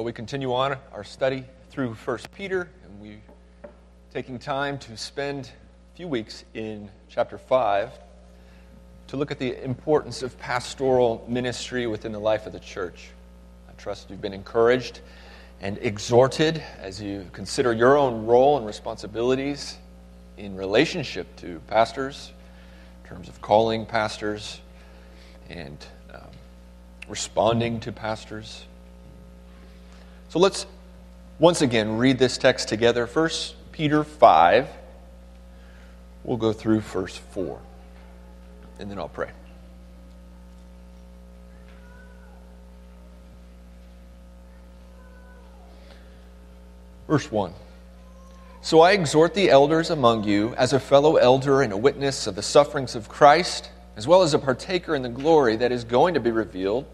Well, we continue on our study through 1 Peter, and we're taking time to spend a few weeks in chapter 5 to look at the importance of pastoral ministry within the life of the church. I trust you've been encouraged and exhorted as you consider your own role and responsibilities in relationship to pastors, in terms of calling pastors and um, responding to pastors. So let's once again read this text together. First Peter 5. We'll go through verse 4, and then I'll pray. Verse 1. So I exhort the elders among you, as a fellow elder and a witness of the sufferings of Christ, as well as a partaker in the glory that is going to be revealed,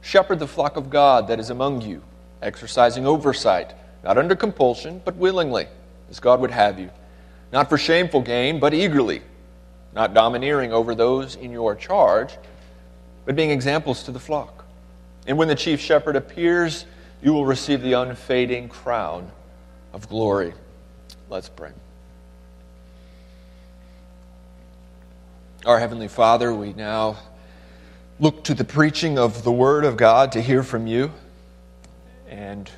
shepherd the flock of God that is among you, exercising oversight, not under compulsion, but willingly, as God would have you, not for shameful gain, but eagerly, not domineering over those in your charge, but being examples to the flock. And when the chief shepherd appears, you will receive the unfading crown of glory. Let's pray. Our Heavenly Father, we now look to the preaching of the Word of God to hear from you, and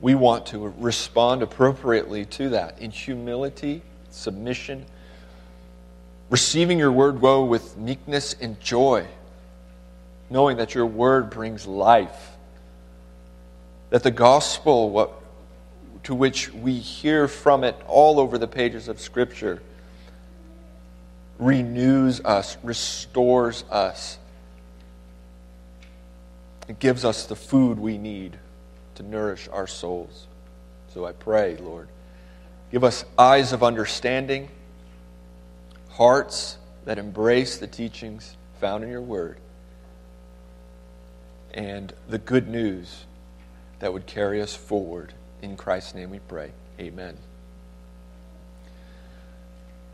we want to respond appropriately to that in humility, submission, receiving your Word woe with meekness and joy, knowing that your Word brings life, that the gospel, what to which we hear from it all over the pages of Scripture renews us, restores us. It gives us the food we need to nourish our souls. So I pray, Lord, give us eyes of understanding, hearts that embrace the teachings found in your word, and the good news that would carry us forward in Christ's name we pray. Amen.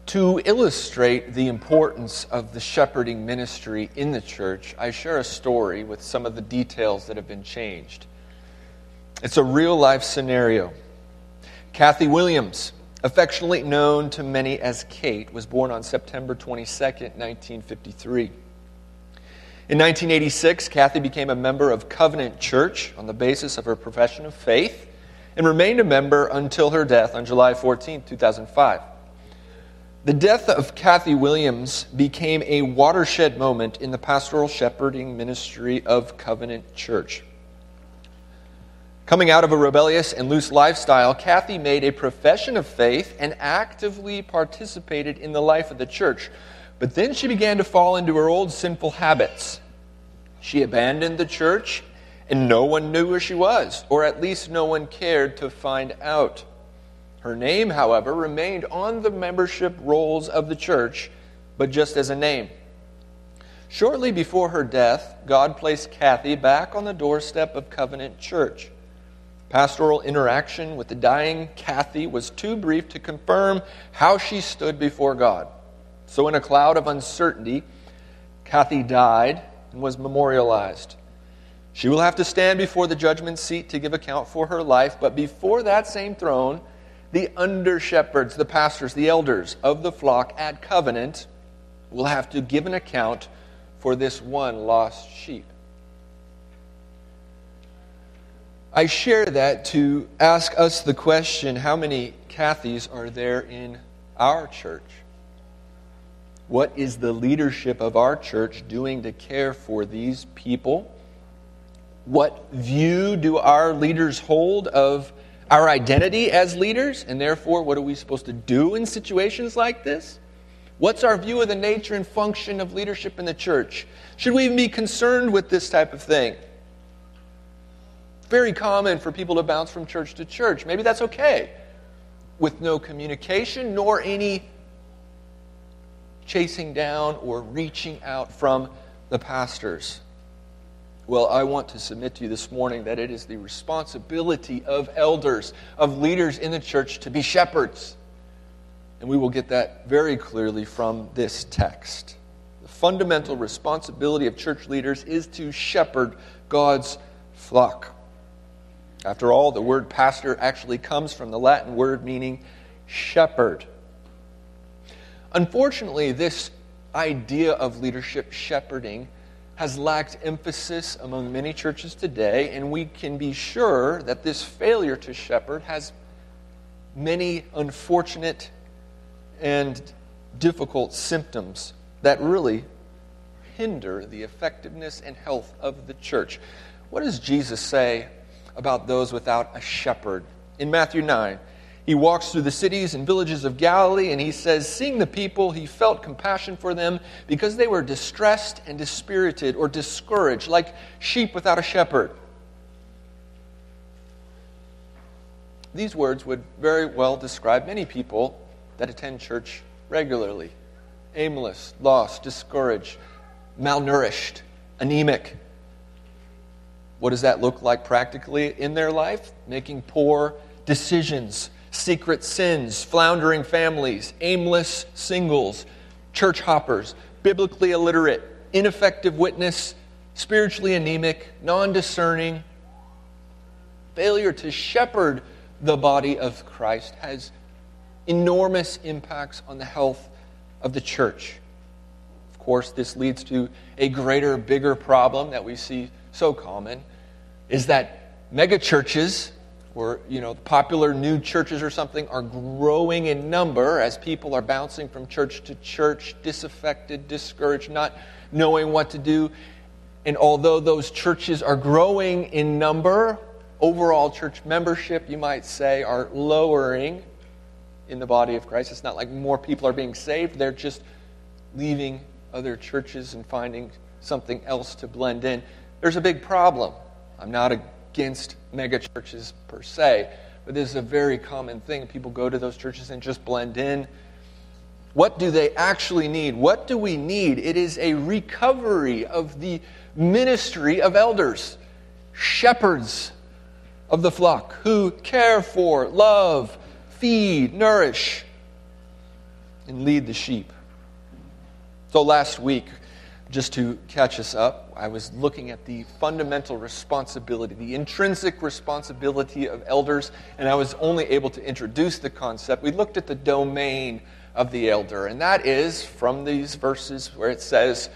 To illustrate the importance of the shepherding ministry in the church, I share a story with some of the details that have been changed. It's a real life scenario. Kathy Williams, affectionately known to many as Kate, was born on September 22, 1953. In 1986, Kathy became a member of Covenant Church on the basis of her profession of faith and remained a member until her death on July 14, 2005. The death of Kathy Williams became a watershed moment in the pastoral shepherding ministry of Covenant Church. Coming out of a rebellious and loose lifestyle, Kathy made a profession of faith and actively participated in the life of the church. But then she began to fall into her old sinful habits. She abandoned the church and no one knew where she was, or at least no one cared to find out. Her name, however, remained on the membership rolls of the church, but just as a name. Shortly before her death, God placed Kathy back on the doorstep of Covenant Church. Pastoral interaction with the dying Kathy was too brief to confirm how she stood before God. So, in a cloud of uncertainty, Kathy died and was memorialized. She will have to stand before the judgment seat to give account for her life, but before that same throne, the under shepherds, the pastors, the elders of the flock at covenant will have to give an account for this one lost sheep. I share that to ask us the question how many Kathys are there in our church? What is the leadership of our church doing to care for these people? What view do our leaders hold of our identity as leaders? And therefore, what are we supposed to do in situations like this? What's our view of the nature and function of leadership in the church? Should we even be concerned with this type of thing? Very common for people to bounce from church to church. Maybe that's okay. With no communication nor any chasing down or reaching out from the pastors. Well, I want to submit to you this morning that it is the responsibility of elders, of leaders in the church, to be shepherds. And we will get that very clearly from this text. The fundamental responsibility of church leaders is to shepherd God's flock. After all, the word pastor actually comes from the Latin word meaning shepherd. Unfortunately, this idea of leadership shepherding has lacked emphasis among many churches today, and we can be sure that this failure to shepherd has many unfortunate and difficult symptoms that really hinder the effectiveness and health of the church. What does Jesus say about those without a shepherd? In Matthew 9, he walks through the cities and villages of Galilee and he says, Seeing the people, he felt compassion for them because they were distressed and dispirited or discouraged, like sheep without a shepherd. These words would very well describe many people that attend church regularly aimless, lost, discouraged, malnourished, anemic. What does that look like practically in their life? Making poor decisions secret sins, floundering families, aimless singles, church hoppers, biblically illiterate, ineffective witness, spiritually anemic, non discerning. Failure to shepherd the body of Christ has enormous impacts on the health of the church. Of course, this leads to a greater, bigger problem that we see so common is that megachurches or you know popular new churches or something are growing in number as people are bouncing from church to church disaffected discouraged not knowing what to do. And although those churches are growing in number overall church membership you might say are lowering in the body of christ. It's not like more people are being saved. They're just leaving other churches and finding something else to blend in. There's a big problem i'm not against megachurches per se, but this is a very common thing. People go to those churches and just blend in. What do they actually need? What do we need? It is a recovery of the ministry of elders, shepherds of the flock who care for, love, feed, nourish, and lead the sheep. So last week, just to catch us up, I was looking at the fundamental responsibility, the intrinsic responsibility of elders, and I was only able to introduce the concept. We looked at the domain of the elder, and that is from these verses where it says,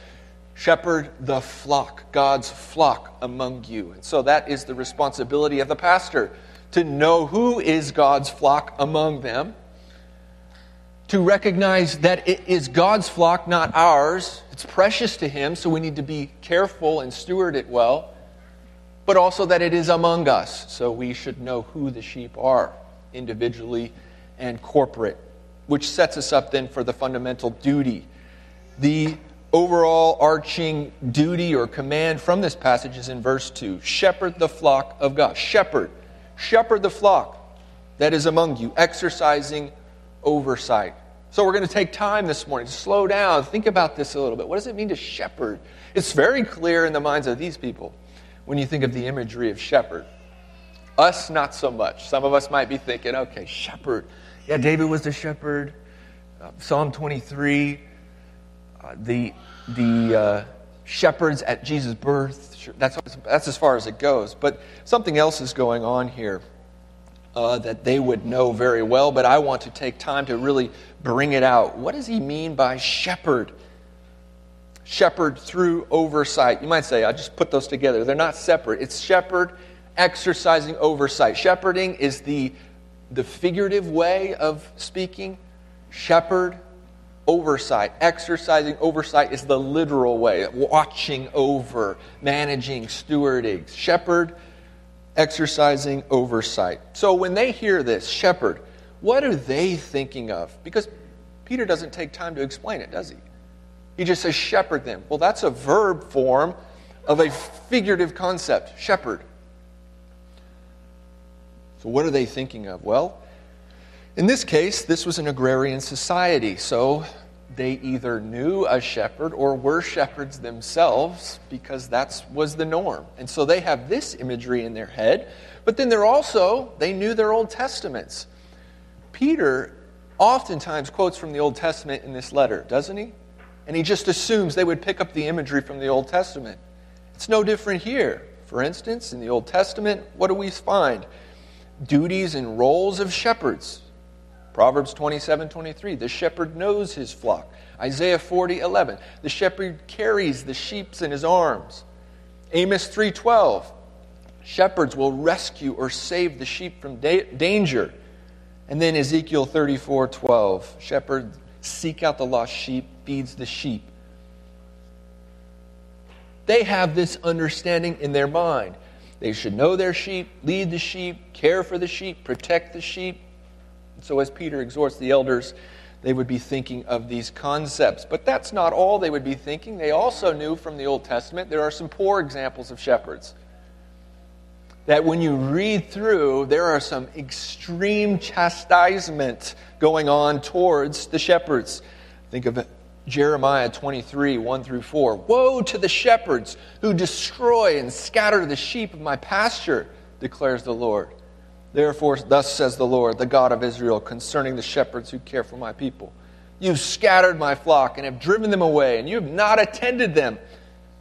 Shepherd the flock, God's flock among you. And so that is the responsibility of the pastor to know who is God's flock among them to recognize that it is God's flock, not ours. It's precious to Him, so we need to be careful and steward it well. But also that it is among us, so we should know who the sheep are, individually and corporate, which sets us up then for the fundamental duty. The overall arching duty or command from this passage is in verse 2 Shepherd the flock of God. Shepherd. Shepherd the flock that is among you, exercising oversight. So we're going to take time this morning to slow down, think about this a little bit. What does it mean to shepherd? It's very clear in the minds of these people when you think of the imagery of shepherd. Us, not so much. Some of us might be thinking, okay, shepherd. Yeah, David was the shepherd. Uh, Psalm 23, uh, the, the uh, shepherds at Jesus' birth. That's, that's as far as it goes. But something else is going on here uh, that they would know very well, but I want to take time to really bring it out. What does he mean by shepherd? Shepherd through oversight. You might say, I just put those together. They're not separate. It's shepherd exercising oversight. Shepherding is the, the figurative way of speaking. Shepherd oversight. Exercising oversight is the literal way, watching over, managing, stewarding. Shepherd exercising oversight. So when they hear this, shepherd, what are they thinking of? Because Peter doesn't take time to explain it, does he? He just says, shepherd them. Well, that's a verb form of a figurative concept, shepherd. So, what are they thinking of? Well, in this case, this was an agrarian society, so they either knew a shepherd or were shepherds themselves because that was the norm. And so they have this imagery in their head, but then they're also, they knew their Old Testaments. Peter oftentimes quotes from the Old Testament in this letter, doesn't he? And he just assumes they would pick up the imagery from the Old Testament. It's no different here. For instance, in the Old Testament, what do we find? Duties and roles of shepherds. Proverbs 27 23, the shepherd knows his flock. Isaiah 40 11, the shepherd carries the sheep in his arms. Amos 3 12, shepherds will rescue or save the sheep from da- danger. And then Ezekiel 34 12, shepherds seek out the lost sheep, feeds the sheep. They have this understanding in their mind. They should know their sheep, lead the sheep, care for the sheep, protect the sheep. So, as Peter exhorts the elders, they would be thinking of these concepts. But that's not all they would be thinking. They also knew from the Old Testament there are some poor examples of shepherds. That when you read through, there are some extreme chastisement going on towards the shepherds. Think of Jeremiah 23, 1 through 4. Woe to the shepherds who destroy and scatter the sheep of my pasture, declares the Lord. Therefore, thus says the Lord, the God of Israel, concerning the shepherds who care for my people. You've scattered my flock and have driven them away, and you have not attended them.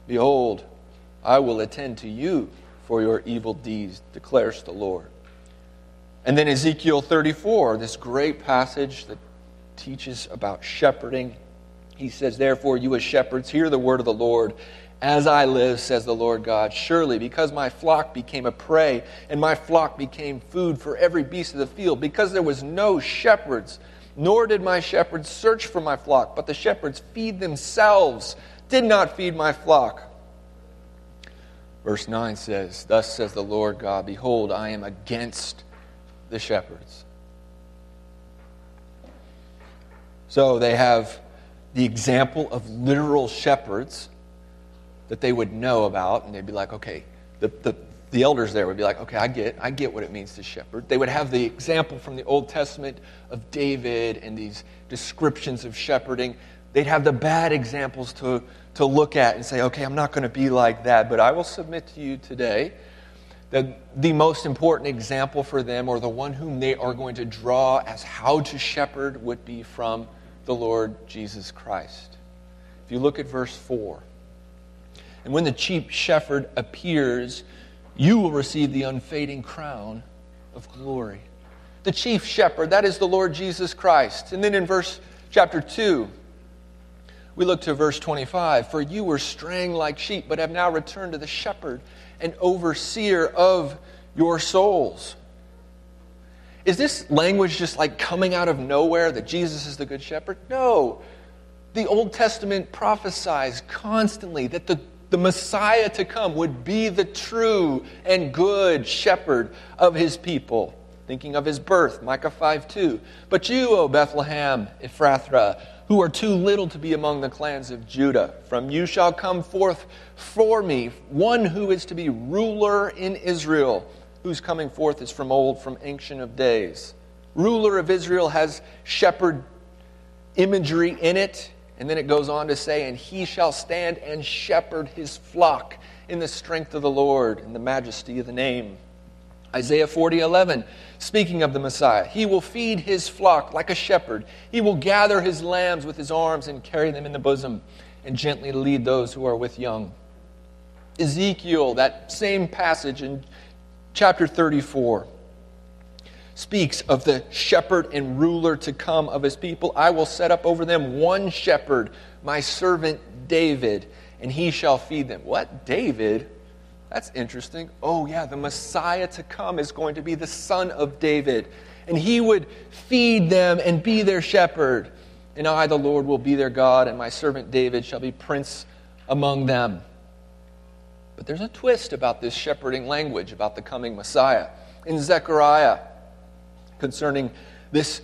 Behold, I will attend to you for your evil deeds, declares the Lord. And then Ezekiel 34, this great passage that teaches about shepherding he says, Therefore, you as shepherds, hear the word of the Lord. As I live, says the Lord God, surely because my flock became a prey, and my flock became food for every beast of the field, because there was no shepherds, nor did my shepherds search for my flock, but the shepherds feed themselves, did not feed my flock. Verse 9 says, Thus says the Lord God, Behold, I am against the shepherds. So they have the example of literal shepherds that they would know about, and they'd be like, okay, the, the, the elders there would be like, okay, I get, I get what it means to shepherd. They would have the example from the Old Testament of David and these descriptions of shepherding. They'd have the bad examples to, to look at and say, okay, I'm not going to be like that, but I will submit to you today that the most important example for them, or the one whom they are going to draw as how to shepherd, would be from the Lord Jesus Christ. If you look at verse 4, and when the chief shepherd appears, you will receive the unfading crown of glory. The chief shepherd, that is the Lord Jesus Christ. And then in verse chapter 2, we look to verse 25 For you were straying like sheep, but have now returned to the shepherd and overseer of your souls. Is this language just like coming out of nowhere that Jesus is the Good Shepherd? No. The Old Testament prophesies constantly that the, the Messiah to come would be the true and good shepherd of his people. Thinking of his birth, Micah 5 2. But you, O Bethlehem, Ephrathah, who are too little to be among the clans of Judah, from you shall come forth for me one who is to be ruler in Israel whose coming forth is from old, from ancient of days. Ruler of Israel has shepherd imagery in it. And then it goes on to say, And he shall stand and shepherd his flock in the strength of the Lord, in the majesty of the name. Isaiah 40, 11, speaking of the Messiah, he will feed his flock like a shepherd. He will gather his lambs with his arms and carry them in the bosom, and gently lead those who are with young. Ezekiel, that same passage in chapter 34 speaks of the shepherd and ruler to come of his people. I will set up over them one shepherd, my servant David, and he shall feed them. What? David? That's interesting. Oh, yeah, the Messiah to come is going to be the son of David, and he would feed them and be their shepherd. And I, the Lord, will be their God, and my servant David shall be prince among them. But there's a twist about this shepherding language about the coming Messiah. In Zechariah, concerning this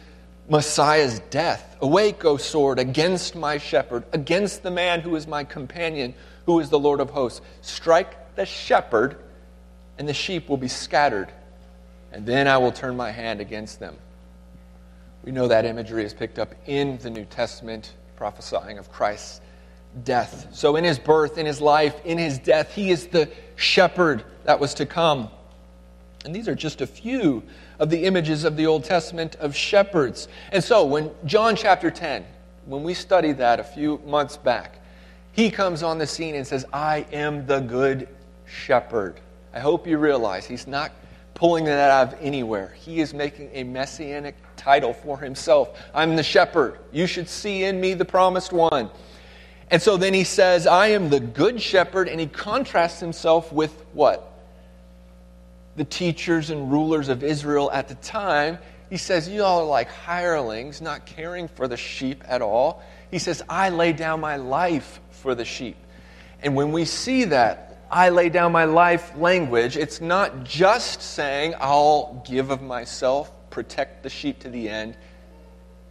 Messiah's death Awake, O sword, against my shepherd, against the man who is my companion, who is the Lord of hosts. Strike the shepherd, and the sheep will be scattered, and then I will turn my hand against them. We know that imagery is picked up in the New Testament, prophesying of Christ's death. So, in his birth, in his life, in his death, he is the shepherd that was to come. And these are just a few of the images of the Old Testament of shepherds. And so, when John chapter 10, when we studied that a few months back, he comes on the scene and says, I am the good shepherd. I hope you realize he's not pulling that out of anywhere. He is making a messianic title for himself. I'm the shepherd. You should see in me the promised one. And so then he says, I am the good shepherd, and he contrasts himself with what? The teachers and rulers of Israel at the time. He says, You all are like hirelings, not caring for the sheep at all. He says, I lay down my life for the sheep. And when we see that, I lay down my life language, it's not just saying, I'll give of myself, protect the sheep to the end.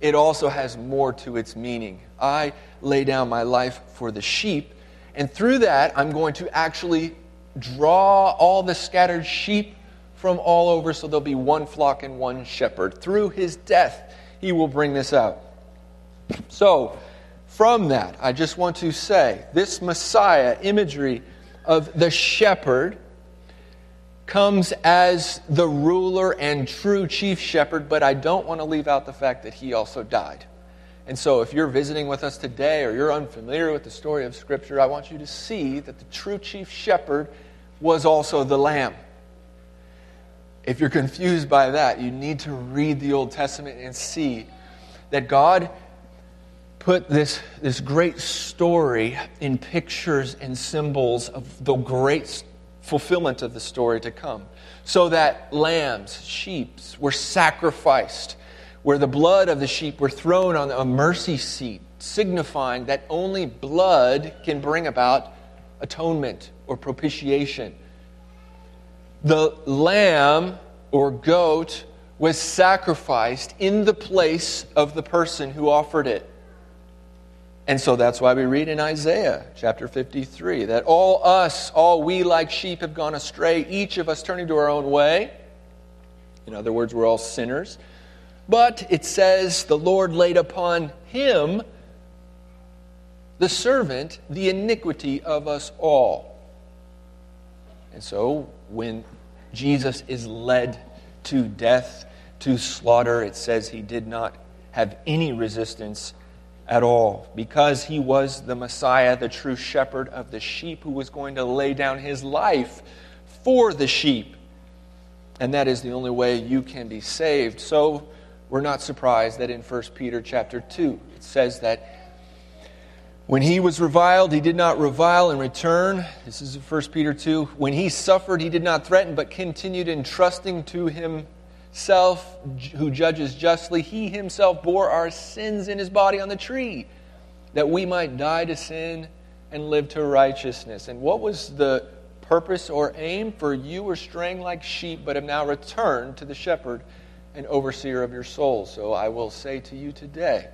It also has more to its meaning. I lay down my life for the sheep, and through that, I'm going to actually draw all the scattered sheep from all over so there'll be one flock and one shepherd. Through his death, he will bring this out. So, from that, I just want to say this Messiah imagery of the shepherd comes as the ruler and true chief shepherd, but I don't want to leave out the fact that he also died. And so, if you're visiting with us today or you're unfamiliar with the story of Scripture, I want you to see that the true chief shepherd was also the lamb. If you're confused by that, you need to read the Old Testament and see that God put this, this great story in pictures and symbols of the great fulfillment of the story to come. So that lambs, sheep, were sacrificed, where the blood of the sheep were thrown on a mercy seat, signifying that only blood can bring about atonement or propitiation. The lamb or goat was sacrificed in the place of the person who offered it. And so that's why we read in Isaiah chapter 53 that all us, all we like sheep have gone astray, each of us turning to our own way. In other words, we're all sinners. But it says the Lord laid upon him, the servant, the iniquity of us all. And so when Jesus is led to death, to slaughter, it says he did not have any resistance at all because he was the Messiah, the true shepherd of the sheep who was going to lay down his life for the sheep. And that is the only way you can be saved. So we're not surprised that in 1 Peter chapter 2 it says that when he was reviled, he did not revile in return. This is 1 Peter 2. When he suffered, he did not threaten, but continued entrusting to himself who judges justly, he himself bore our sins in his body on the tree, that we might die to sin and live to righteousness. And what was the purpose or aim? For you were straying like sheep, but have now returned to the shepherd and overseer of your souls. So I will say to you today,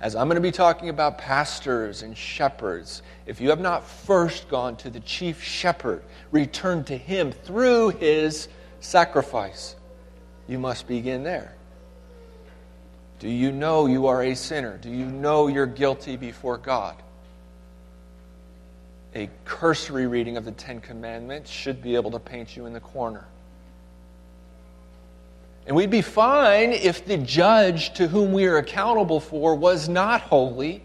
as I'm going to be talking about pastors and shepherds, if you have not first gone to the chief shepherd, return to him through his sacrifice you must begin there. Do you know you are a sinner? Do you know you're guilty before God? A cursory reading of the Ten Commandments should be able to paint you in the corner. And we'd be fine if the judge to whom we are accountable for was not holy,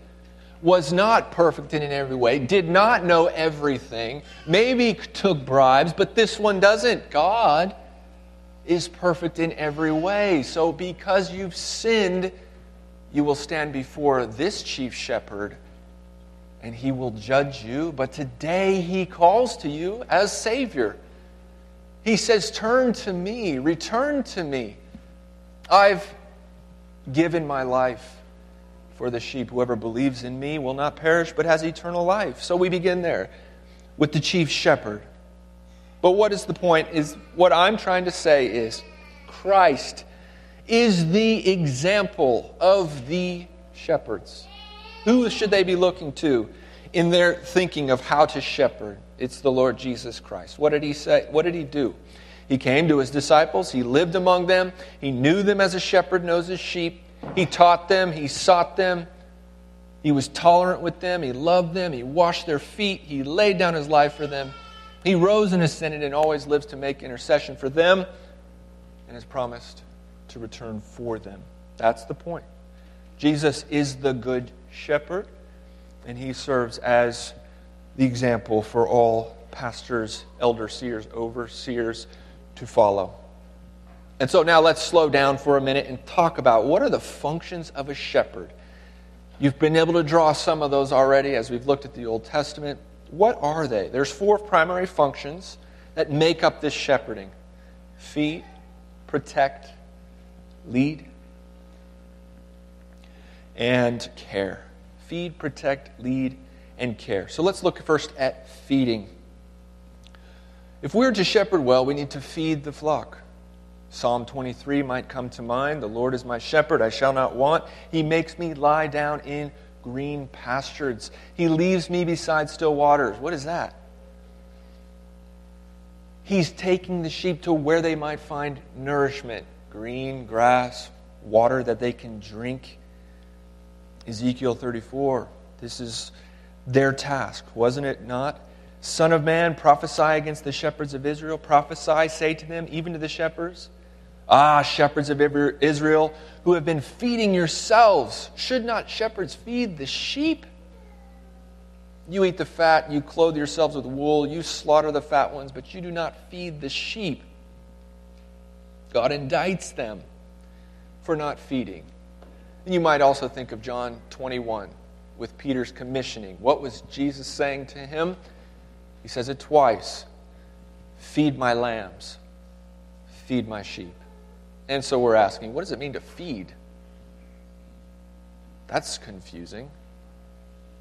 was not perfect in every way, did not know everything, maybe took bribes, but this one doesn't. God is perfect in every way. So, because you've sinned, you will stand before this chief shepherd and he will judge you. But today he calls to you as Savior. He says, Turn to me, return to me. I've given my life for the sheep. Whoever believes in me will not perish, but has eternal life. So we begin there with the chief shepherd. But what is the point? Is what I'm trying to say is Christ is the example of the shepherds. Who should they be looking to in their thinking of how to shepherd? It's the Lord Jesus Christ. What did he say? What did he do? He came to his disciples, he lived among them, he knew them as a shepherd knows his sheep, he taught them, he sought them. He was tolerant with them. He loved them. He washed their feet. He laid down his life for them. He rose and ascended and always lives to make intercession for them and has promised to return for them. That's the point. Jesus is the good shepherd, and he serves as the example for all pastors, elder seers, overseers to follow. And so now let's slow down for a minute and talk about what are the functions of a shepherd. You've been able to draw some of those already as we've looked at the Old Testament. What are they? There's four primary functions that make up this shepherding feed, protect, lead, and care. Feed, protect, lead, and care. So let's look first at feeding. If we're to shepherd well, we need to feed the flock. Psalm 23 might come to mind. The Lord is my shepherd, I shall not want. He makes me lie down in green pastures. He leaves me beside still waters. What is that? He's taking the sheep to where they might find nourishment green grass, water that they can drink. Ezekiel 34. This is their task, wasn't it not? Son of man, prophesy against the shepherds of Israel. Prophesy, say to them, even to the shepherds. Ah, shepherds of Israel, who have been feeding yourselves. Should not shepherds feed the sheep? You eat the fat, you clothe yourselves with wool, you slaughter the fat ones, but you do not feed the sheep. God indicts them for not feeding. You might also think of John 21 with Peter's commissioning. What was Jesus saying to him? He says it twice Feed my lambs, feed my sheep. And so we're asking, what does it mean to feed? That's confusing.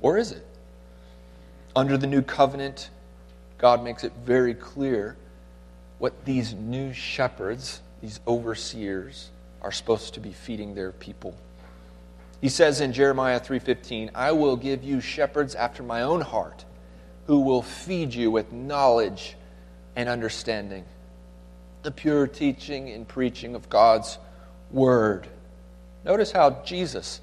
Or is it? Under the new covenant, God makes it very clear what these new shepherds, these overseers, are supposed to be feeding their people. He says in Jeremiah 3:15, "I will give you shepherds after my own heart, who will feed you with knowledge and understanding." the pure teaching and preaching of God's word. Notice how Jesus,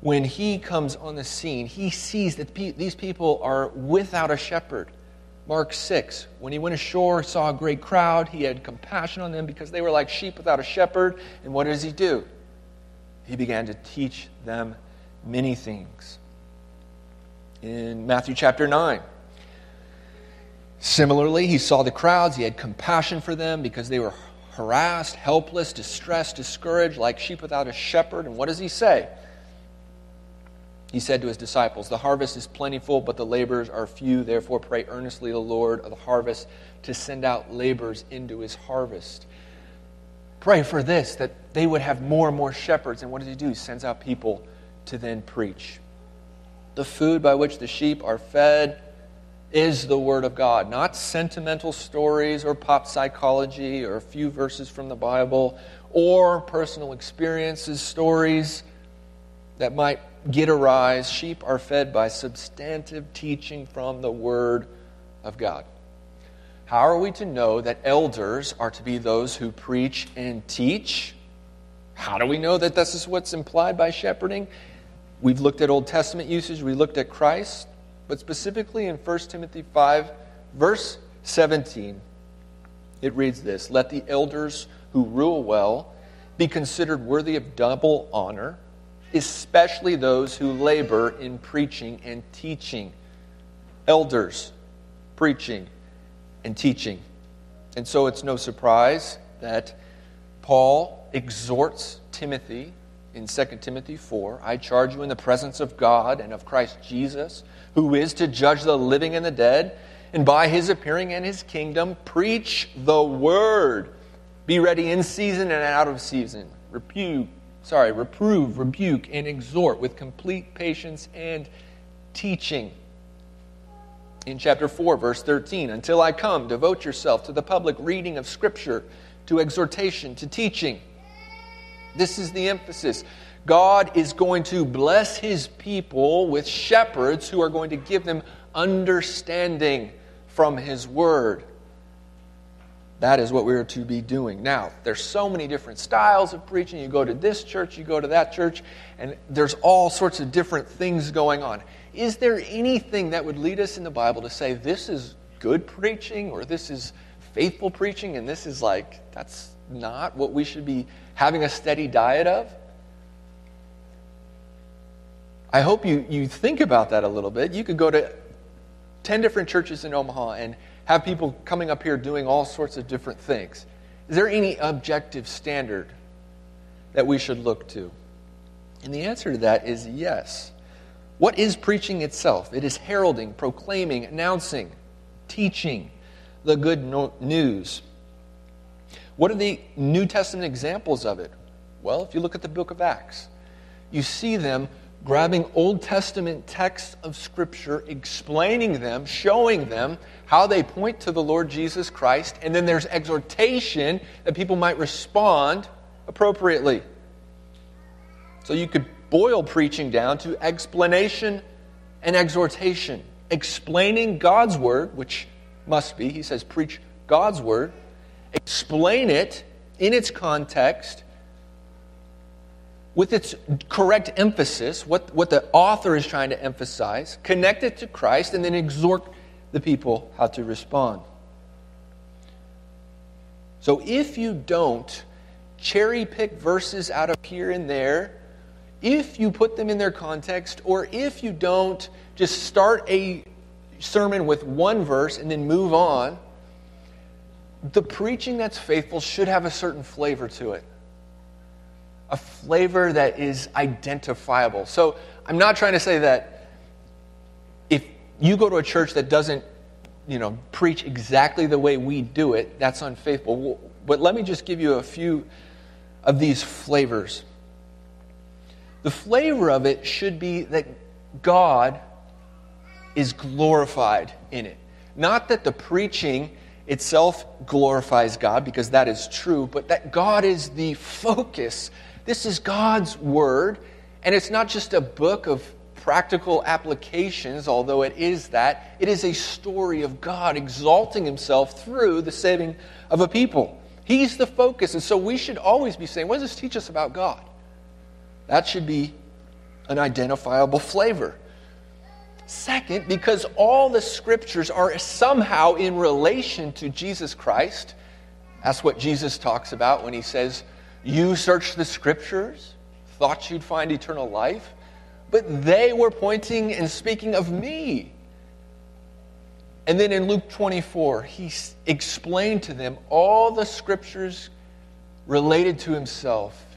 when he comes on the scene, he sees that these people are without a shepherd. Mark 6, when he went ashore, saw a great crowd, he had compassion on them because they were like sheep without a shepherd. And what does he do? He began to teach them many things. In Matthew chapter 9, Similarly, he saw the crowds. He had compassion for them because they were harassed, helpless, distressed, discouraged, like sheep without a shepherd. And what does he say? He said to his disciples, The harvest is plentiful, but the laborers are few. Therefore, pray earnestly the Lord of the harvest to send out laborers into his harvest. Pray for this, that they would have more and more shepherds. And what does he do? He sends out people to then preach. The food by which the sheep are fed is the Word of God, not sentimental stories or pop psychology or a few verses from the Bible or personal experiences, stories that might get a rise. Sheep are fed by substantive teaching from the Word of God. How are we to know that elders are to be those who preach and teach? How do we know that this is what's implied by shepherding? We've looked at Old Testament usage, we looked at Christ. But specifically in 1 Timothy 5, verse 17, it reads this Let the elders who rule well be considered worthy of double honor, especially those who labor in preaching and teaching. Elders, preaching, and teaching. And so it's no surprise that Paul exhorts Timothy in 2 Timothy 4 I charge you in the presence of God and of Christ Jesus who is to judge the living and the dead, and by his appearing and his kingdom, preach the word. Be ready in season and out of season. Rebuke, sorry, reprove, rebuke, and exhort with complete patience and teaching. In chapter 4, verse 13, until I come, devote yourself to the public reading of Scripture, to exhortation, to teaching. This is the emphasis. God is going to bless his people with shepherds who are going to give them understanding from his word. That is what we are to be doing. Now, there's so many different styles of preaching. You go to this church, you go to that church, and there's all sorts of different things going on. Is there anything that would lead us in the Bible to say this is good preaching or this is faithful preaching and this is like that's not what we should be having a steady diet of? I hope you, you think about that a little bit. You could go to 10 different churches in Omaha and have people coming up here doing all sorts of different things. Is there any objective standard that we should look to? And the answer to that is yes. What is preaching itself? It is heralding, proclaiming, announcing, teaching the good no- news. What are the New Testament examples of it? Well, if you look at the book of Acts, you see them grabbing Old Testament texts of Scripture, explaining them, showing them how they point to the Lord Jesus Christ, and then there's exhortation that people might respond appropriately. So you could boil preaching down to explanation and exhortation. Explaining God's word, which must be, he says, preach God's word, explain it in its context with its correct emphasis, what, what the author is trying to emphasize, connect it to Christ, and then exhort the people how to respond. So if you don't cherry pick verses out of here and there, if you put them in their context, or if you don't just start a sermon with one verse and then move on, the preaching that's faithful should have a certain flavor to it. A flavor that is identifiable. So I'm not trying to say that if you go to a church that doesn't, you know, preach exactly the way we do it, that's unfaithful. But let me just give you a few of these flavors. The flavor of it should be that God is glorified in it. Not that the preaching itself glorifies God, because that is true, but that God is the focus. This is God's Word, and it's not just a book of practical applications, although it is that. It is a story of God exalting Himself through the saving of a people. He's the focus, and so we should always be saying, What does this teach us about God? That should be an identifiable flavor. Second, because all the scriptures are somehow in relation to Jesus Christ. That's what Jesus talks about when he says, You search the scriptures, thought you'd find eternal life, but they were pointing and speaking of me. And then in Luke 24, he explained to them all the scriptures related to himself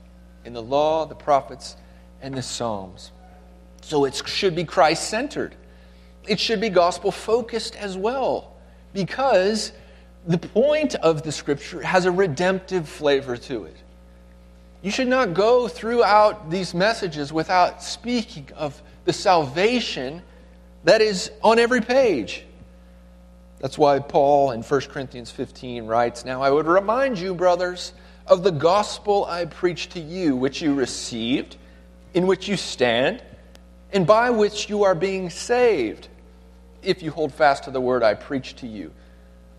in the law, the prophets, and the Psalms. So it should be Christ centered. It should be gospel focused as well, because the point of the scripture has a redemptive flavor to it. You should not go throughout these messages without speaking of the salvation that is on every page. That's why Paul in 1 Corinthians 15 writes Now I would remind you, brothers, of the gospel I preached to you, which you received, in which you stand, and by which you are being saved, if you hold fast to the word I preached to you.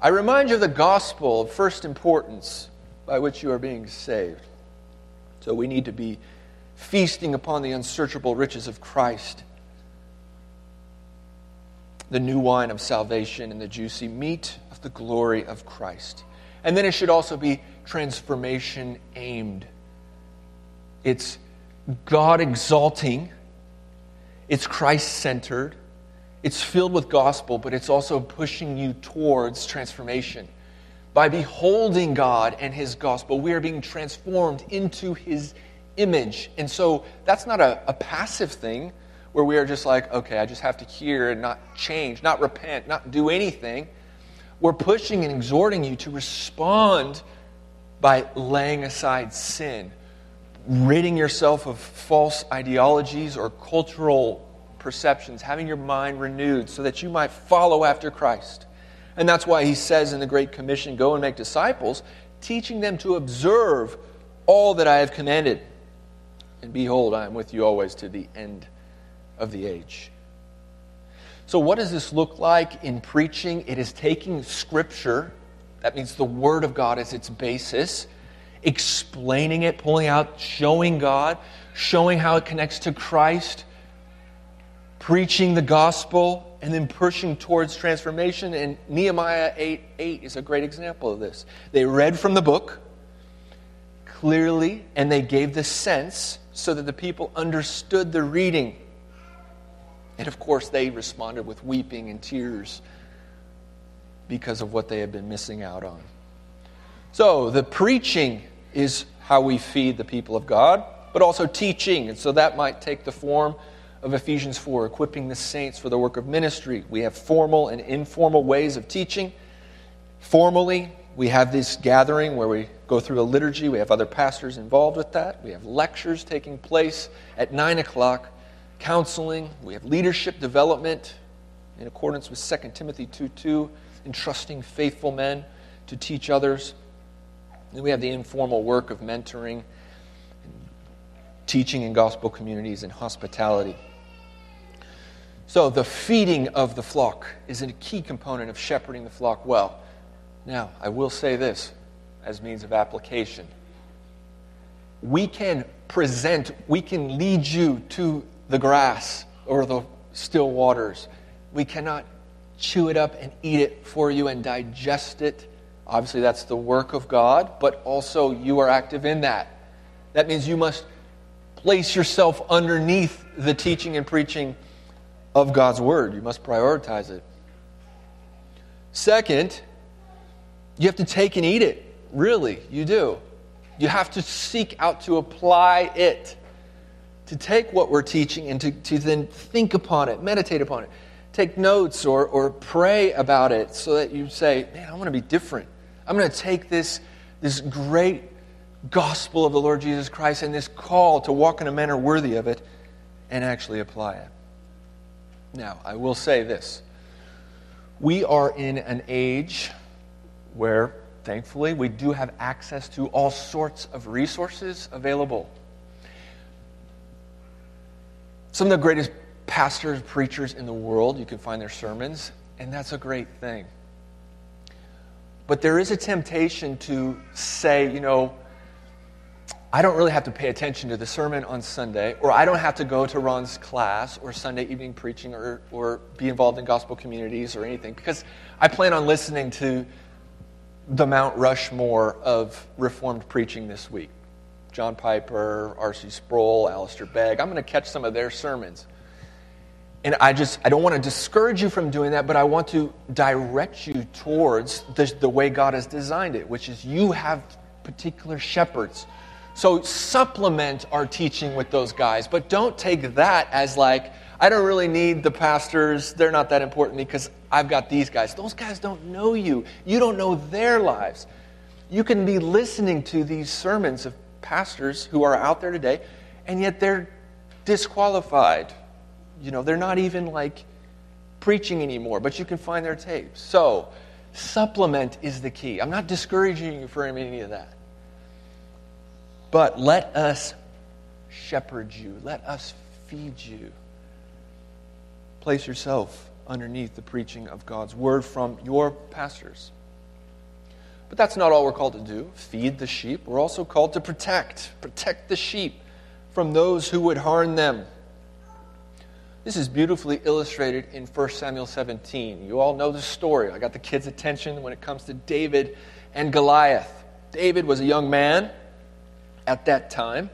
I remind you of the gospel of first importance by which you are being saved. So we need to be feasting upon the unsearchable riches of Christ, the new wine of salvation, and the juicy meat of the glory of Christ. And then it should also be transformation aimed. It's God exalting, it's Christ centered, it's filled with gospel, but it's also pushing you towards transformation. By beholding God and His gospel, we are being transformed into His image. And so that's not a, a passive thing where we are just like, okay, I just have to hear and not change, not repent, not do anything. We're pushing and exhorting you to respond by laying aside sin, ridding yourself of false ideologies or cultural perceptions, having your mind renewed so that you might follow after Christ. And that's why he says in the Great Commission go and make disciples, teaching them to observe all that I have commanded. And behold, I am with you always to the end of the age. So, what does this look like in preaching? It is taking Scripture, that means the Word of God is its basis, explaining it, pulling out, showing God, showing how it connects to Christ, preaching the gospel, and then pushing towards transformation. And Nehemiah 8 8 is a great example of this. They read from the book clearly, and they gave the sense so that the people understood the reading. And of course, they responded with weeping and tears because of what they had been missing out on. So, the preaching is how we feed the people of God, but also teaching. And so that might take the form of Ephesians 4, equipping the saints for the work of ministry. We have formal and informal ways of teaching. Formally, we have this gathering where we go through a liturgy. We have other pastors involved with that. We have lectures taking place at 9 o'clock, counseling. We have leadership development in accordance with 2 Timothy 2 2, entrusting faithful men to teach others. Then we have the informal work of mentoring, teaching in gospel communities, and hospitality. So, the feeding of the flock is a key component of shepherding the flock well. Now, I will say this as means of application. We can present, we can lead you to the grass or the still waters. We cannot chew it up and eat it for you and digest it. Obviously, that's the work of God, but also you are active in that. That means you must place yourself underneath the teaching and preaching of God's Word. You must prioritize it. Second, you have to take and eat it. Really, you do. You have to seek out to apply it, to take what we're teaching and to, to then think upon it, meditate upon it, take notes or, or pray about it so that you say, Man, I want to be different. I'm going to take this, this great gospel of the Lord Jesus Christ and this call to walk in a manner worthy of it and actually apply it. Now, I will say this. We are in an age where, thankfully, we do have access to all sorts of resources available. Some of the greatest pastors, preachers in the world, you can find their sermons, and that's a great thing. But there is a temptation to say, you know, I don't really have to pay attention to the sermon on Sunday, or I don't have to go to Ron's class or Sunday evening preaching or, or be involved in gospel communities or anything, because I plan on listening to the Mount Rushmore of Reformed preaching this week. John Piper, R.C. Sproul, Alistair Begg. I'm going to catch some of their sermons. And I just, I don't want to discourage you from doing that, but I want to direct you towards the, the way God has designed it, which is you have particular shepherds. So supplement our teaching with those guys, but don't take that as like, I don't really need the pastors. They're not that important because I've got these guys. Those guys don't know you. You don't know their lives. You can be listening to these sermons of pastors who are out there today, and yet they're disqualified. You know, they're not even like preaching anymore, but you can find their tapes. So, supplement is the key. I'm not discouraging you for any of that. But let us shepherd you, let us feed you. Place yourself underneath the preaching of God's word from your pastors. But that's not all we're called to do feed the sheep. We're also called to protect, protect the sheep from those who would harm them. This is beautifully illustrated in 1 Samuel 17. You all know the story. I got the kids' attention when it comes to David and Goliath. David was a young man at that time.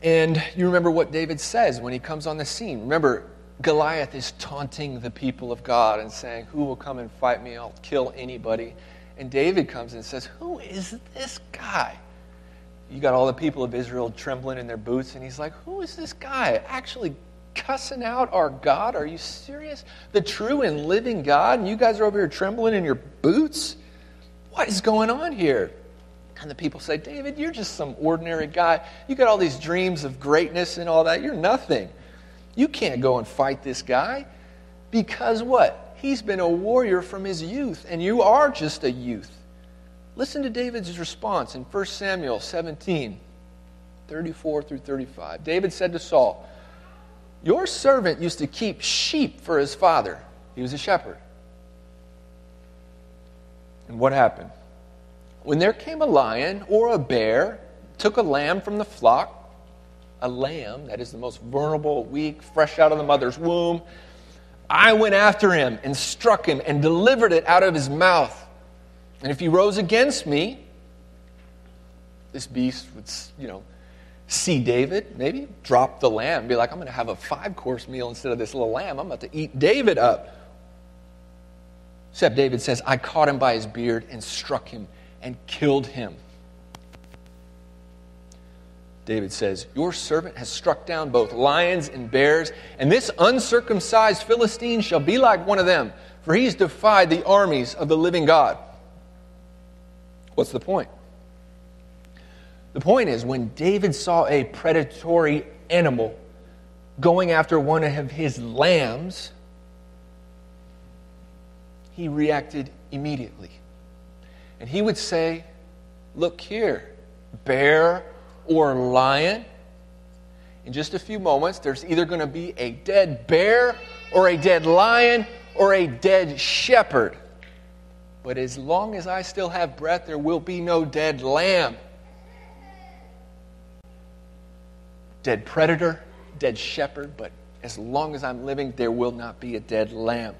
And you remember what David says when he comes on the scene. Remember, Goliath is taunting the people of God and saying, Who will come and fight me? I'll kill anybody. And David comes and says, Who is this guy? You got all the people of Israel trembling in their boots, and he's like, Who is this guy? Actually cussing out our God? Are you serious? The true and living God, and you guys are over here trembling in your boots? What is going on here? And the people say, David, you're just some ordinary guy. You got all these dreams of greatness and all that. You're nothing. You can't go and fight this guy because what? He's been a warrior from his youth, and you are just a youth. Listen to David's response in 1 Samuel 17, 34 through 35. David said to Saul, Your servant used to keep sheep for his father. He was a shepherd. And what happened? When there came a lion or a bear, took a lamb from the flock, a lamb that is the most vulnerable, weak, fresh out of the mother's womb. I went after him and struck him and delivered it out of his mouth. And if he rose against me, this beast would, you know, see David, maybe drop the lamb, be like, I'm going to have a five course meal instead of this little lamb. I'm about to eat David up. Except David says, I caught him by his beard and struck him and killed him. David says, Your servant has struck down both lions and bears, and this uncircumcised Philistine shall be like one of them, for he's defied the armies of the living God. What's the point? The point is, when David saw a predatory animal going after one of his lambs, he reacted immediately. And he would say, Look here, bear or lion. In just a few moments, there's either going to be a dead bear or a dead lion or a dead shepherd. But as long as I still have breath, there will be no dead lamb. Dead predator, dead shepherd, but as long as I'm living, there will not be a dead lamb.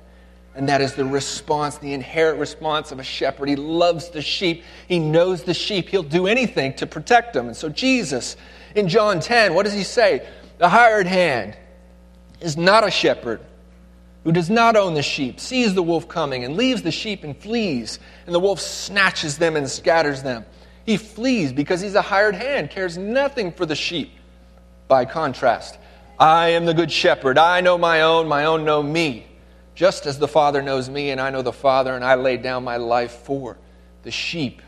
And that is the response, the inherent response of a shepherd. He loves the sheep. He knows the sheep. He'll do anything to protect them. And so, Jesus, in John 10, what does he say? The hired hand is not a shepherd who does not own the sheep, sees the wolf coming, and leaves the sheep and flees. And the wolf snatches them and scatters them. He flees because he's a hired hand, cares nothing for the sheep. By contrast, I am the good shepherd. I know my own, my own know me just as the Father knows me and I know the Father, and I lay down my life for the sheep.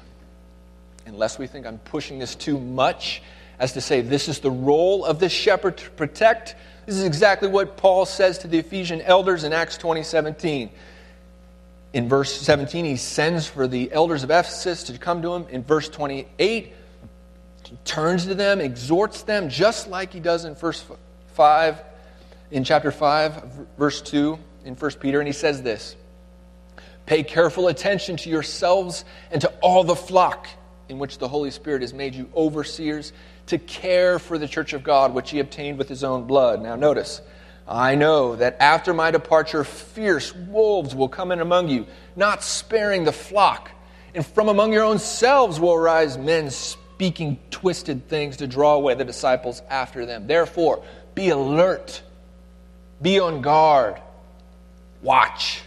Unless we think I'm pushing this too much, as to say this is the role of the shepherd to protect, this is exactly what Paul says to the Ephesian elders in Acts 20 17. In verse 17, he sends for the elders of Ephesus to come to him. In verse 28, he turns to them, exhorts them, just like he does in verse 5, in chapter 5, verse 2 in 1 Peter, and he says this Pay careful attention to yourselves and to all the flock in which the Holy Spirit has made you overseers to care for the church of God, which he obtained with his own blood. Now, notice, I know that after my departure, fierce wolves will come in among you, not sparing the flock. And from among your own selves will arise men speaking twisted things to draw away the disciples after them. Therefore, be alert, be on guard. Watch.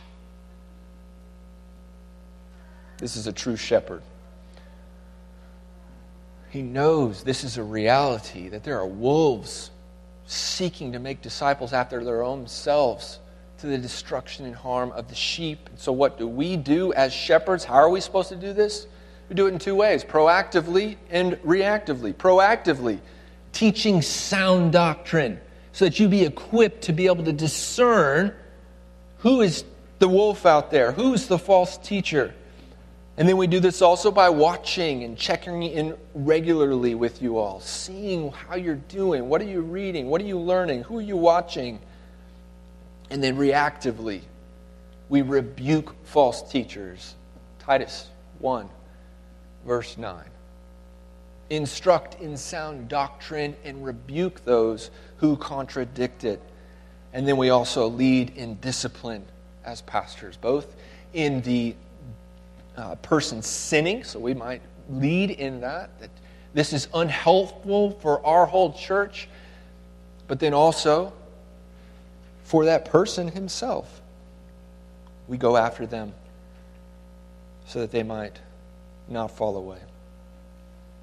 This is a true shepherd. He knows this is a reality, that there are wolves seeking to make disciples after their own selves to the destruction and harm of the sheep. And so, what do we do as shepherds? How are we supposed to do this? We do it in two ways proactively and reactively. Proactively, teaching sound doctrine so that you be equipped to be able to discern who is the wolf out there? Who's the false teacher? And then we do this also by watching and checking in regularly with you all, seeing how you're doing. What are you reading? What are you learning? Who are you watching? And then reactively, we rebuke false teachers. Titus 1, verse 9. Instruct in sound doctrine and rebuke those who contradict it. And then we also lead in discipline as pastors, both in the uh, person sinning, so we might lead in that, that this is unhelpful for our whole church, but then also for that person himself. We go after them so that they might not fall away.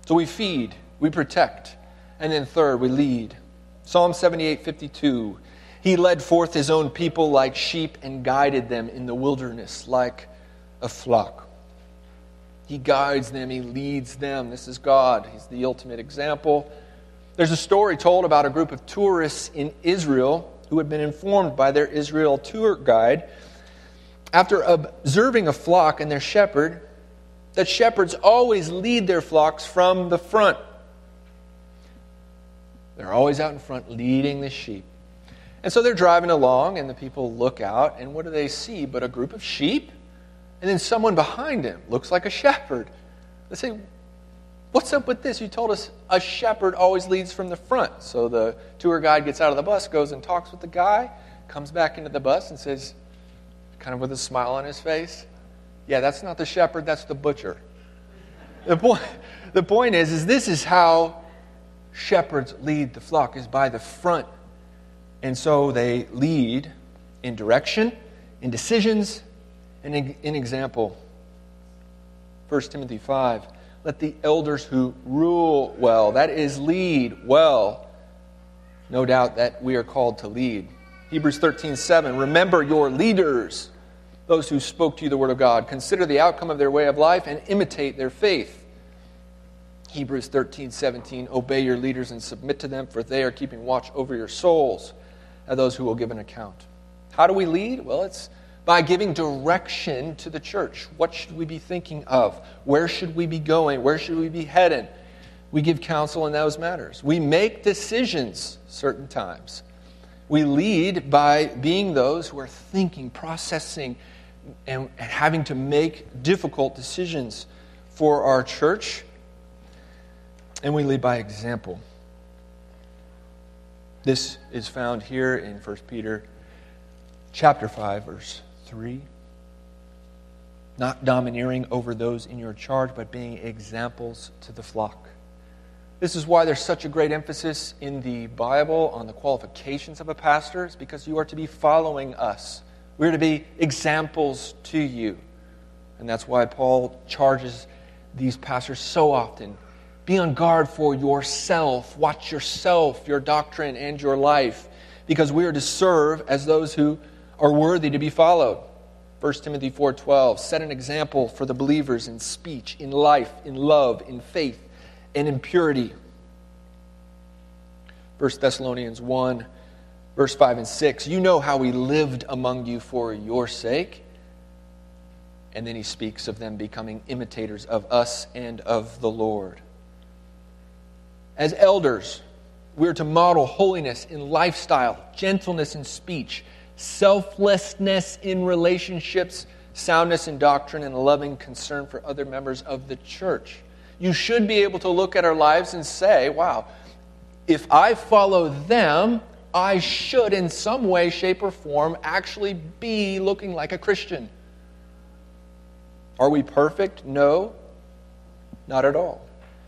So we feed, we protect, and then third, we lead. Psalm 78 52 he led forth his own people like sheep and guided them in the wilderness like a flock. He guides them, he leads them. This is God. He's the ultimate example. There's a story told about a group of tourists in Israel who had been informed by their Israel tour guide after observing a flock and their shepherd that shepherds always lead their flocks from the front. They're always out in front leading the sheep. And so they're driving along, and the people look out, and what do they see but a group of sheep? And then someone behind him looks like a shepherd. They say, What's up with this? You told us a shepherd always leads from the front. So the tour guide gets out of the bus, goes and talks with the guy, comes back into the bus, and says, kind of with a smile on his face, Yeah, that's not the shepherd, that's the butcher. The point, the point is, is this is how shepherds lead the flock is by the front. And so they lead in direction, in decisions, and in, in example. 1 Timothy 5 let the elders who rule well, that is, lead well. No doubt that we are called to lead. Hebrews 13 7, remember your leaders, those who spoke to you the word of God. Consider the outcome of their way of life and imitate their faith. Hebrews 13 17, obey your leaders and submit to them, for they are keeping watch over your souls, and those who will give an account. How do we lead? Well, it's by giving direction to the church. What should we be thinking of? Where should we be going? Where should we be headed? We give counsel in those matters. We make decisions certain times. We lead by being those who are thinking, processing, and having to make difficult decisions for our church. And we lead by example. This is found here in 1 Peter chapter 5 verse 3. Not domineering over those in your charge, but being examples to the flock. This is why there's such a great emphasis in the Bible on the qualifications of a pastor, is because you are to be following us. We're to be examples to you. And that's why Paul charges these pastors so often be on guard for yourself. Watch yourself, your doctrine, and your life, because we are to serve as those who are worthy to be followed. 1 Timothy 4:12 set an example for the believers in speech, in life, in love, in faith, and in purity. 1 Thessalonians 1 verse 5 and 6 you know how we lived among you for your sake and then he speaks of them becoming imitators of us and of the Lord. As elders, we are to model holiness in lifestyle, gentleness in speech, selflessness in relationships, soundness in doctrine, and loving concern for other members of the church. You should be able to look at our lives and say, wow, if I follow them, I should, in some way, shape, or form, actually be looking like a Christian. Are we perfect? No, not at all.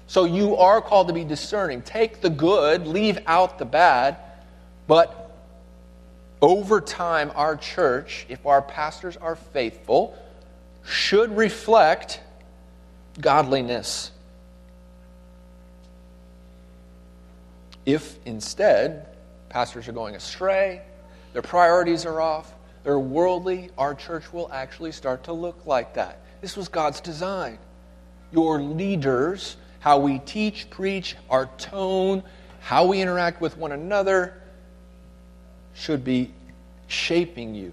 So you are called to be discerning. Take the good, leave out the bad, but over time, our church, if our pastors are faithful, should reflect godliness. If instead pastors are going astray, their priorities are off, they're worldly, our church will actually start to look like that. This was God's design. Your leaders, how we teach, preach, our tone, how we interact with one another, should be shaping you.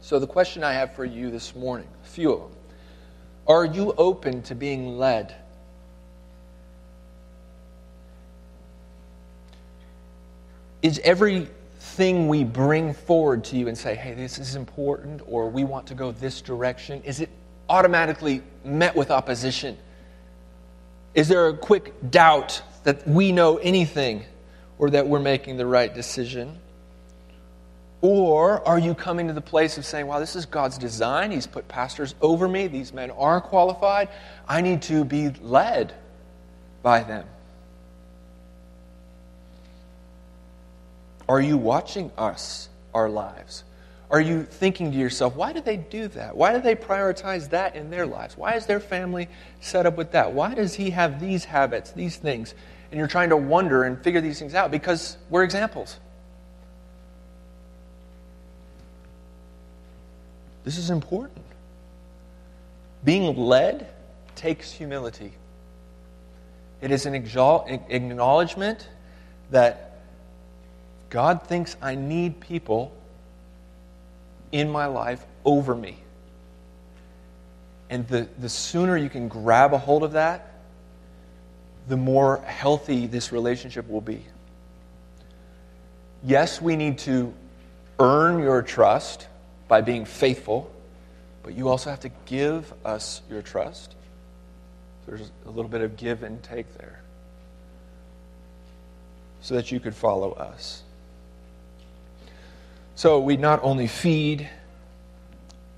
So, the question I have for you this morning, a few of them, are you open to being led? Is everything we bring forward to you and say, hey, this is important, or we want to go this direction, is it automatically met with opposition? Is there a quick doubt that we know anything? or that we're making the right decision? Or are you coming to the place of saying, wow, this is God's design. He's put pastors over me. These men are qualified. I need to be led by them. Are you watching us, our lives? Are you thinking to yourself, why do they do that? Why do they prioritize that in their lives? Why is their family set up with that? Why does he have these habits, these things? and you're trying to wonder and figure these things out because we're examples. This is important. Being led takes humility. It is an acknowledgement that God thinks I need people in my life over me. And the, the sooner you can grab a hold of that, the more healthy this relationship will be. Yes, we need to earn your trust by being faithful, but you also have to give us your trust. There's a little bit of give and take there so that you could follow us. So we not only feed,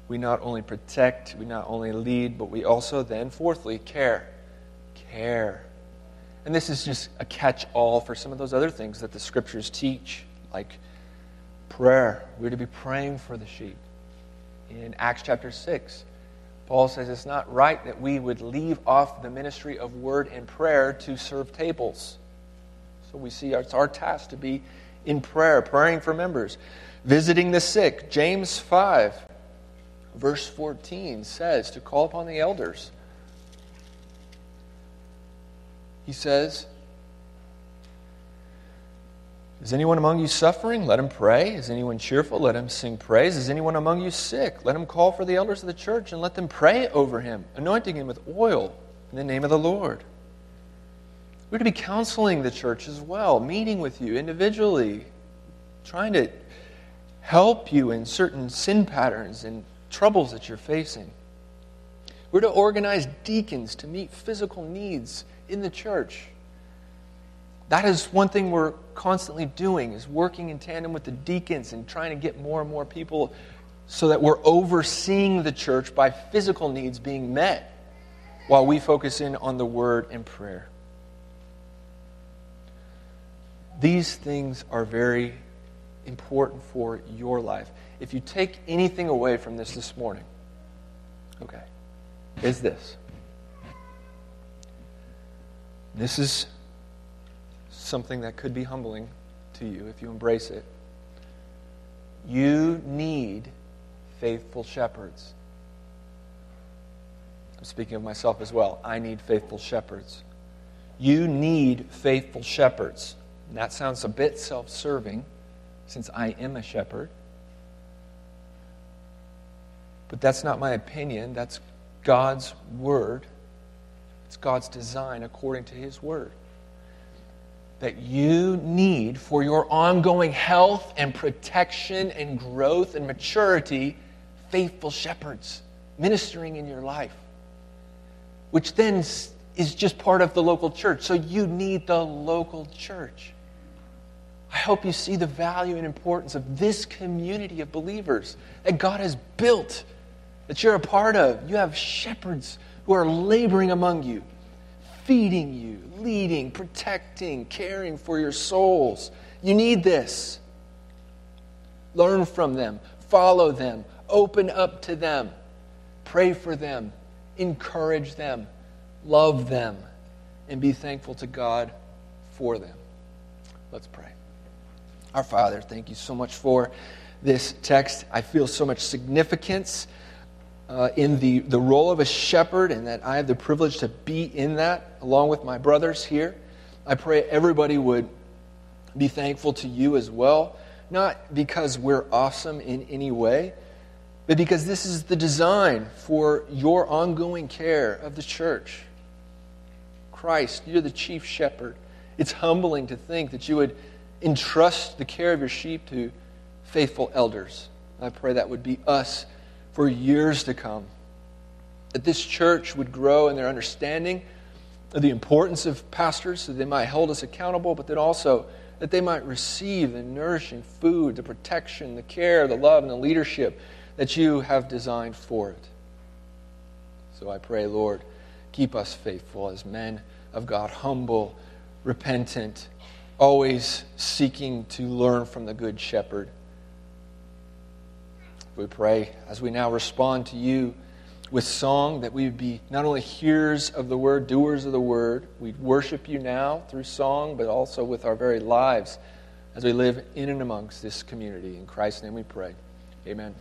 we not only protect, we not only lead, but we also then, fourthly, care. Care And this is just a catch all for some of those other things that the scriptures teach, like prayer. We're to be praying for the sheep. In Acts chapter 6, Paul says it's not right that we would leave off the ministry of word and prayer to serve tables. So we see it's our task to be in prayer, praying for members, visiting the sick. James 5, verse 14 says to call upon the elders. He says, Is anyone among you suffering? Let him pray. Is anyone cheerful? Let him sing praise. Is anyone among you sick? Let him call for the elders of the church and let them pray over him, anointing him with oil in the name of the Lord. We're to be counseling the church as well, meeting with you individually, trying to help you in certain sin patterns and troubles that you're facing. We're to organize deacons to meet physical needs in the church. That is one thing we're constantly doing is working in tandem with the deacons and trying to get more and more people so that we're overseeing the church by physical needs being met while we focus in on the word and prayer. These things are very important for your life. If you take anything away from this this morning, okay, is this. This is something that could be humbling to you if you embrace it. You need faithful shepherds. I'm speaking of myself as well. I need faithful shepherds. You need faithful shepherds. And that sounds a bit self serving since I am a shepherd. But that's not my opinion, that's God's word. It's God's design according to His word. That you need for your ongoing health and protection and growth and maturity faithful shepherds ministering in your life, which then is just part of the local church. So you need the local church. I hope you see the value and importance of this community of believers that God has built, that you're a part of. You have shepherds who are laboring among you, feeding you, leading, protecting, caring for your souls. You need this. Learn from them, follow them, open up to them, pray for them, encourage them, love them, and be thankful to God for them. Let's pray. Our Father, thank you so much for this text. I feel so much significance uh, in the, the role of a shepherd and that I have the privilege to be in that along with my brothers here. I pray everybody would be thankful to you as well, not because we're awesome in any way, but because this is the design for your ongoing care of the church. Christ, you're the chief shepherd. It's humbling to think that you would entrust the care of your sheep to faithful elders. I pray that would be us for years to come. That this church would grow in their understanding of the importance of pastors so they might hold us accountable, but then also that they might receive the nourishing food, the protection, the care, the love, and the leadership that you have designed for it. So I pray, Lord, keep us faithful as men of God, humble, repentant, always seeking to learn from the Good Shepherd. We pray as we now respond to you with song that we would be not only hearers of the word, doers of the word. We worship you now through song, but also with our very lives as we live in and amongst this community. In Christ's name we pray. Amen.